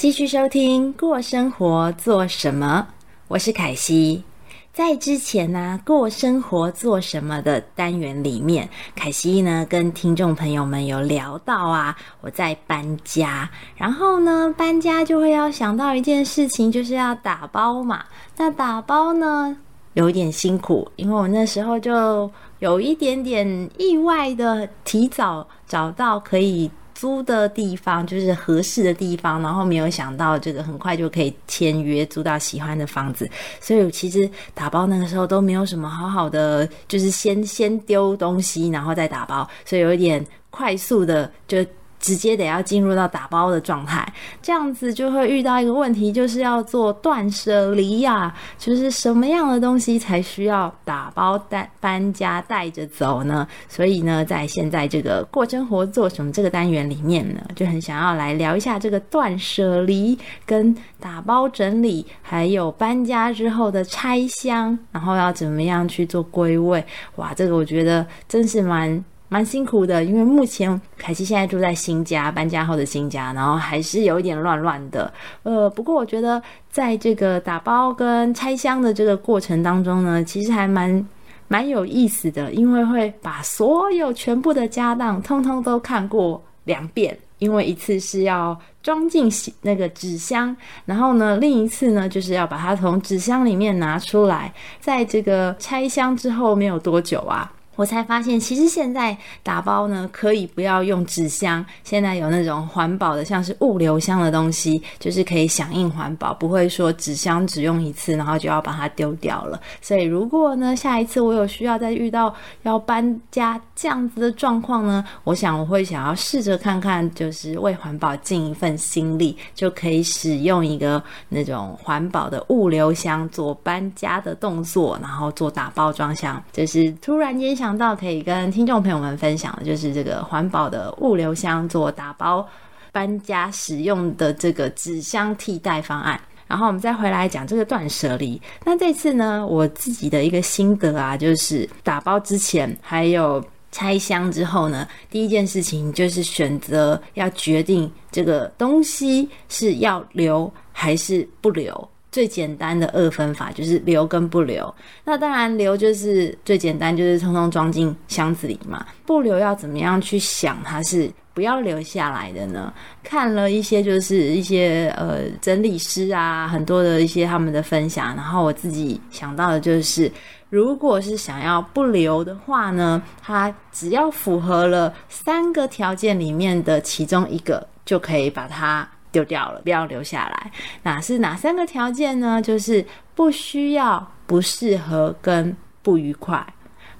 继续收听过生活做什么？我是凯西。在之前呢、过生活做什么的单元里面，凯西呢跟听众朋友们有聊到啊，我在搬家，然后呢搬家就会要想到一件事情，就是要打包嘛。那打包呢有点辛苦，因为我那时候就有一点点意外的提早找到可以。租的地方就是合适的地方，然后没有想到这个很快就可以签约租到喜欢的房子，所以其实打包那个时候都没有什么好好的，就是先先丢东西，然后再打包，所以有一点快速的就。直接得要进入到打包的状态，这样子就会遇到一个问题，就是要做断舍离呀。就是什么样的东西才需要打包带搬家带着走呢？所以呢，在现在这个过生活做什么这个单元里面呢，就很想要来聊一下这个断舍离跟打包整理，还有搬家之后的拆箱，然后要怎么样去做归位。哇，这个我觉得真是蛮。蛮辛苦的，因为目前凯西现在住在新家，搬家后的新家，然后还是有一点乱乱的。呃，不过我觉得在这个打包跟拆箱的这个过程当中呢，其实还蛮蛮有意思的，因为会把所有全部的家当通通都看过两遍。因为一次是要装进那个纸箱，然后呢，另一次呢就是要把它从纸箱里面拿出来，在这个拆箱之后没有多久啊。我才发现，其实现在打包呢，可以不要用纸箱。现在有那种环保的，像是物流箱的东西，就是可以响应环保，不会说纸箱只用一次，然后就要把它丢掉了。所以，如果呢，下一次我有需要再遇到要搬家这样子的状况呢，我想我会想要试着看看，就是为环保尽一份心力，就可以使用一个那种环保的物流箱做搬家的动作，然后做打包装箱。就是突然间想。想到可以跟听众朋友们分享的，就是这个环保的物流箱做打包搬家使用的这个纸箱替代方案。然后我们再回来讲这个断舍离。那这次呢，我自己的一个心得啊，就是打包之前还有拆箱之后呢，第一件事情就是选择要决定这个东西是要留还是不留。最简单的二分法就是留跟不留。那当然留就是最简单，就是通通装进箱子里嘛。不留要怎么样去想它是不要留下来的呢？看了一些就是一些呃整理师啊，很多的一些他们的分享，然后我自己想到的就是，如果是想要不留的话呢，它只要符合了三个条件里面的其中一个，就可以把它。丢掉了，不要留下来。哪是哪三个条件呢？就是不需要、不适合跟不愉快。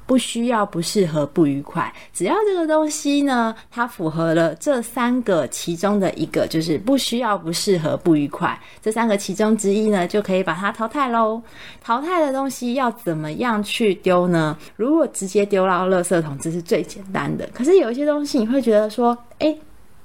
不需要、不适合、不愉快。只要这个东西呢，它符合了这三个其中的一个，就是不需要、不适合、不愉快。这三个其中之一呢，就可以把它淘汰喽。淘汰的东西要怎么样去丢呢？如果直接丢到垃圾桶，这是最简单的。可是有一些东西，你会觉得说，诶。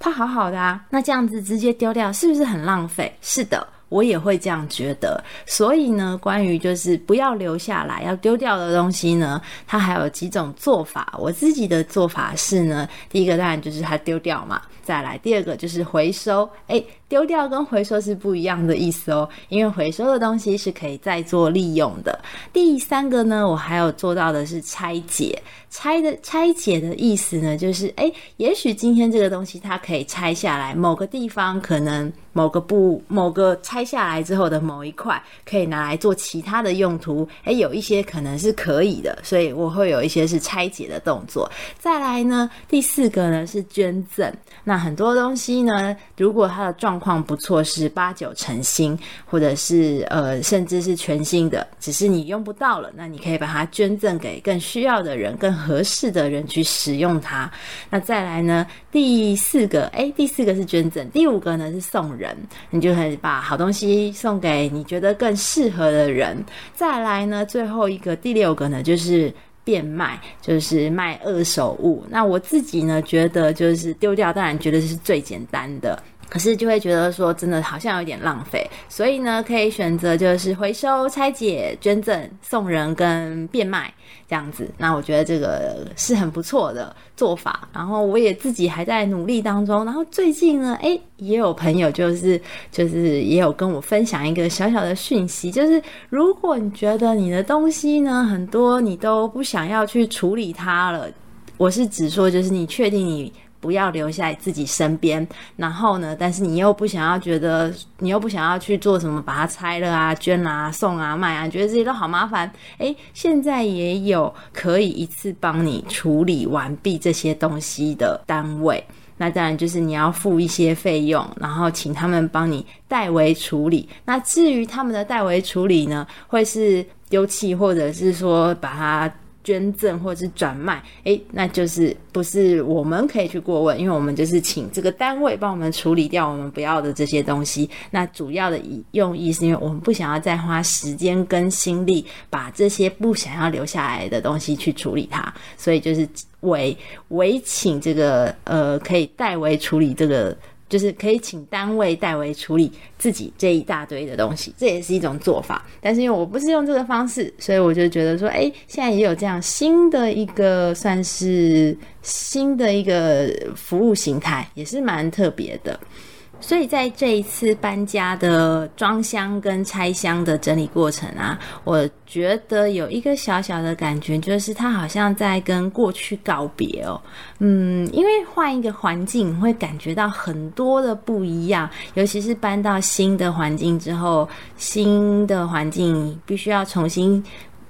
它好好的啊，那这样子直接丢掉是不是很浪费？是的，我也会这样觉得。所以呢，关于就是不要留下来要丢掉的东西呢，它还有几种做法。我自己的做法是呢，第一个当然就是它丢掉嘛，再来第二个就是回收。诶，丢掉跟回收是不一样的意思哦，因为回收的东西是可以再做利用的。第三个呢，我还有做到的是拆解。拆的拆解的意思呢，就是诶，也许今天这个东西它可以拆下来，某个地方可能某个部某个拆下来之后的某一块可以拿来做其他的用途，诶，有一些可能是可以的，所以我会有一些是拆解的动作。再来呢，第四个呢是捐赠。那很多东西呢，如果它的状况不错，是八九成新，或者是呃甚至是全新的，只是你用不到了，那你可以把它捐赠给更需要的人，更。合适的人去使用它。那再来呢？第四个，诶，第四个是捐赠，第五个呢是送人。你就可以把好多东西送给你觉得更适合的人。再来呢，最后一个，第六个呢就是变卖，就是卖二手物。那我自己呢觉得就是丢掉，当然觉得是最简单的。可是就会觉得说，真的好像有点浪费，所以呢，可以选择就是回收、拆解、捐赠、送人跟变卖这样子。那我觉得这个是很不错的做法。然后我也自己还在努力当中。然后最近呢，诶，也有朋友就是 就是也有跟我分享一个小小的讯息，就是如果你觉得你的东西呢很多，你都不想要去处理它了，我是指说就是你确定你。不要留下自己身边，然后呢，但是你又不想要觉得，你又不想要去做什么，把它拆了啊、捐啊、送啊、卖啊，觉得这些都好麻烦。诶，现在也有可以一次帮你处理完毕这些东西的单位，那当然就是你要付一些费用，然后请他们帮你代为处理。那至于他们的代为处理呢，会是丢弃，或者是说把它。捐赠或者是转卖，诶，那就是不是我们可以去过问，因为我们就是请这个单位帮我们处理掉我们不要的这些东西。那主要的用意是因为我们不想要再花时间跟心力把这些不想要留下来的东西去处理它，所以就是委委请这个呃可以代为处理这个。就是可以请单位代为处理自己这一大堆的东西，这也是一种做法。但是因为我不是用这个方式，所以我就觉得说，哎，现在也有这样新的一个算是新的一个服务形态，也是蛮特别的。所以在这一次搬家的装箱跟拆箱的整理过程啊，我觉得有一个小小的感觉，就是它好像在跟过去告别哦。嗯，因为换一个环境，会感觉到很多的不一样，尤其是搬到新的环境之后，新的环境必须要重新。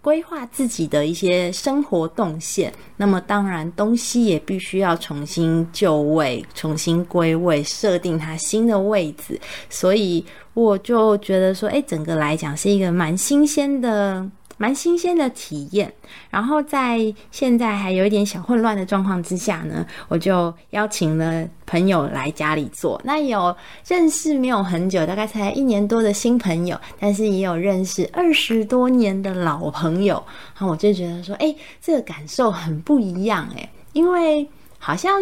规划自己的一些生活动线，那么当然东西也必须要重新就位、重新归位，设定它新的位置。所以我就觉得说，哎，整个来讲是一个蛮新鲜的。蛮新鲜的体验，然后在现在还有一点小混乱的状况之下呢，我就邀请了朋友来家里做。那有认识没有很久，大概才一年多的新朋友，但是也有认识二十多年的老朋友。然后我就觉得说，哎，这个感受很不一样诶，因为好像。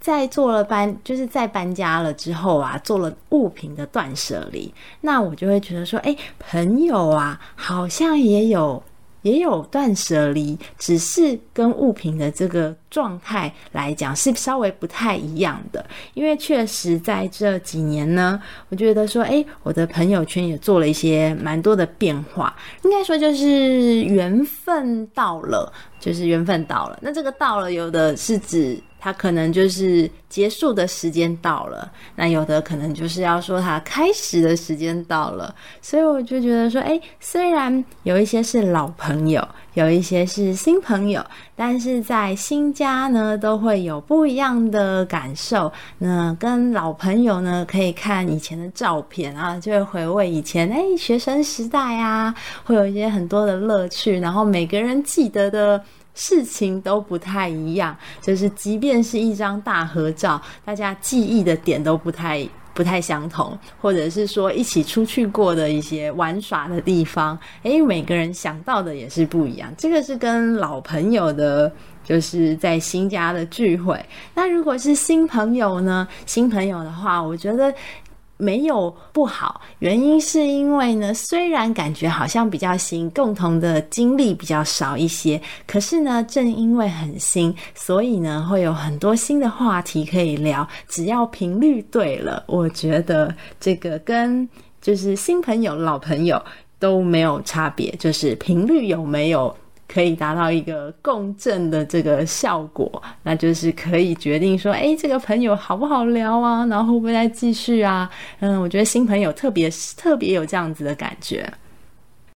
在做了搬，就是在搬家了之后啊，做了物品的断舍离，那我就会觉得说，哎，朋友啊，好像也有也有断舍离，只是跟物品的这个状态来讲是稍微不太一样的。因为确实在这几年呢，我觉得说，哎，我的朋友圈也做了一些蛮多的变化，应该说就是缘分到了，就是缘分到了。那这个到了，有的是指。他可能就是结束的时间到了，那有的可能就是要说他开始的时间到了，所以我就觉得说，哎，虽然有一些是老朋友，有一些是新朋友，但是在新家呢，都会有不一样的感受。那跟老朋友呢，可以看以前的照片啊，就会回味以前，哎，学生时代啊，会有一些很多的乐趣，然后每个人记得的。事情都不太一样，就是即便是一张大合照，大家记忆的点都不太不太相同，或者是说一起出去过的一些玩耍的地方，诶，每个人想到的也是不一样。这个是跟老朋友的，就是在新家的聚会。那如果是新朋友呢？新朋友的话，我觉得。没有不好，原因是因为呢，虽然感觉好像比较新，共同的经历比较少一些，可是呢，正因为很新，所以呢，会有很多新的话题可以聊。只要频率对了，我觉得这个跟就是新朋友、老朋友都没有差别，就是频率有没有。可以达到一个共振的这个效果，那就是可以决定说，哎，这个朋友好不好聊啊？然后会不会再继续啊？嗯，我觉得新朋友特别特别有这样子的感觉。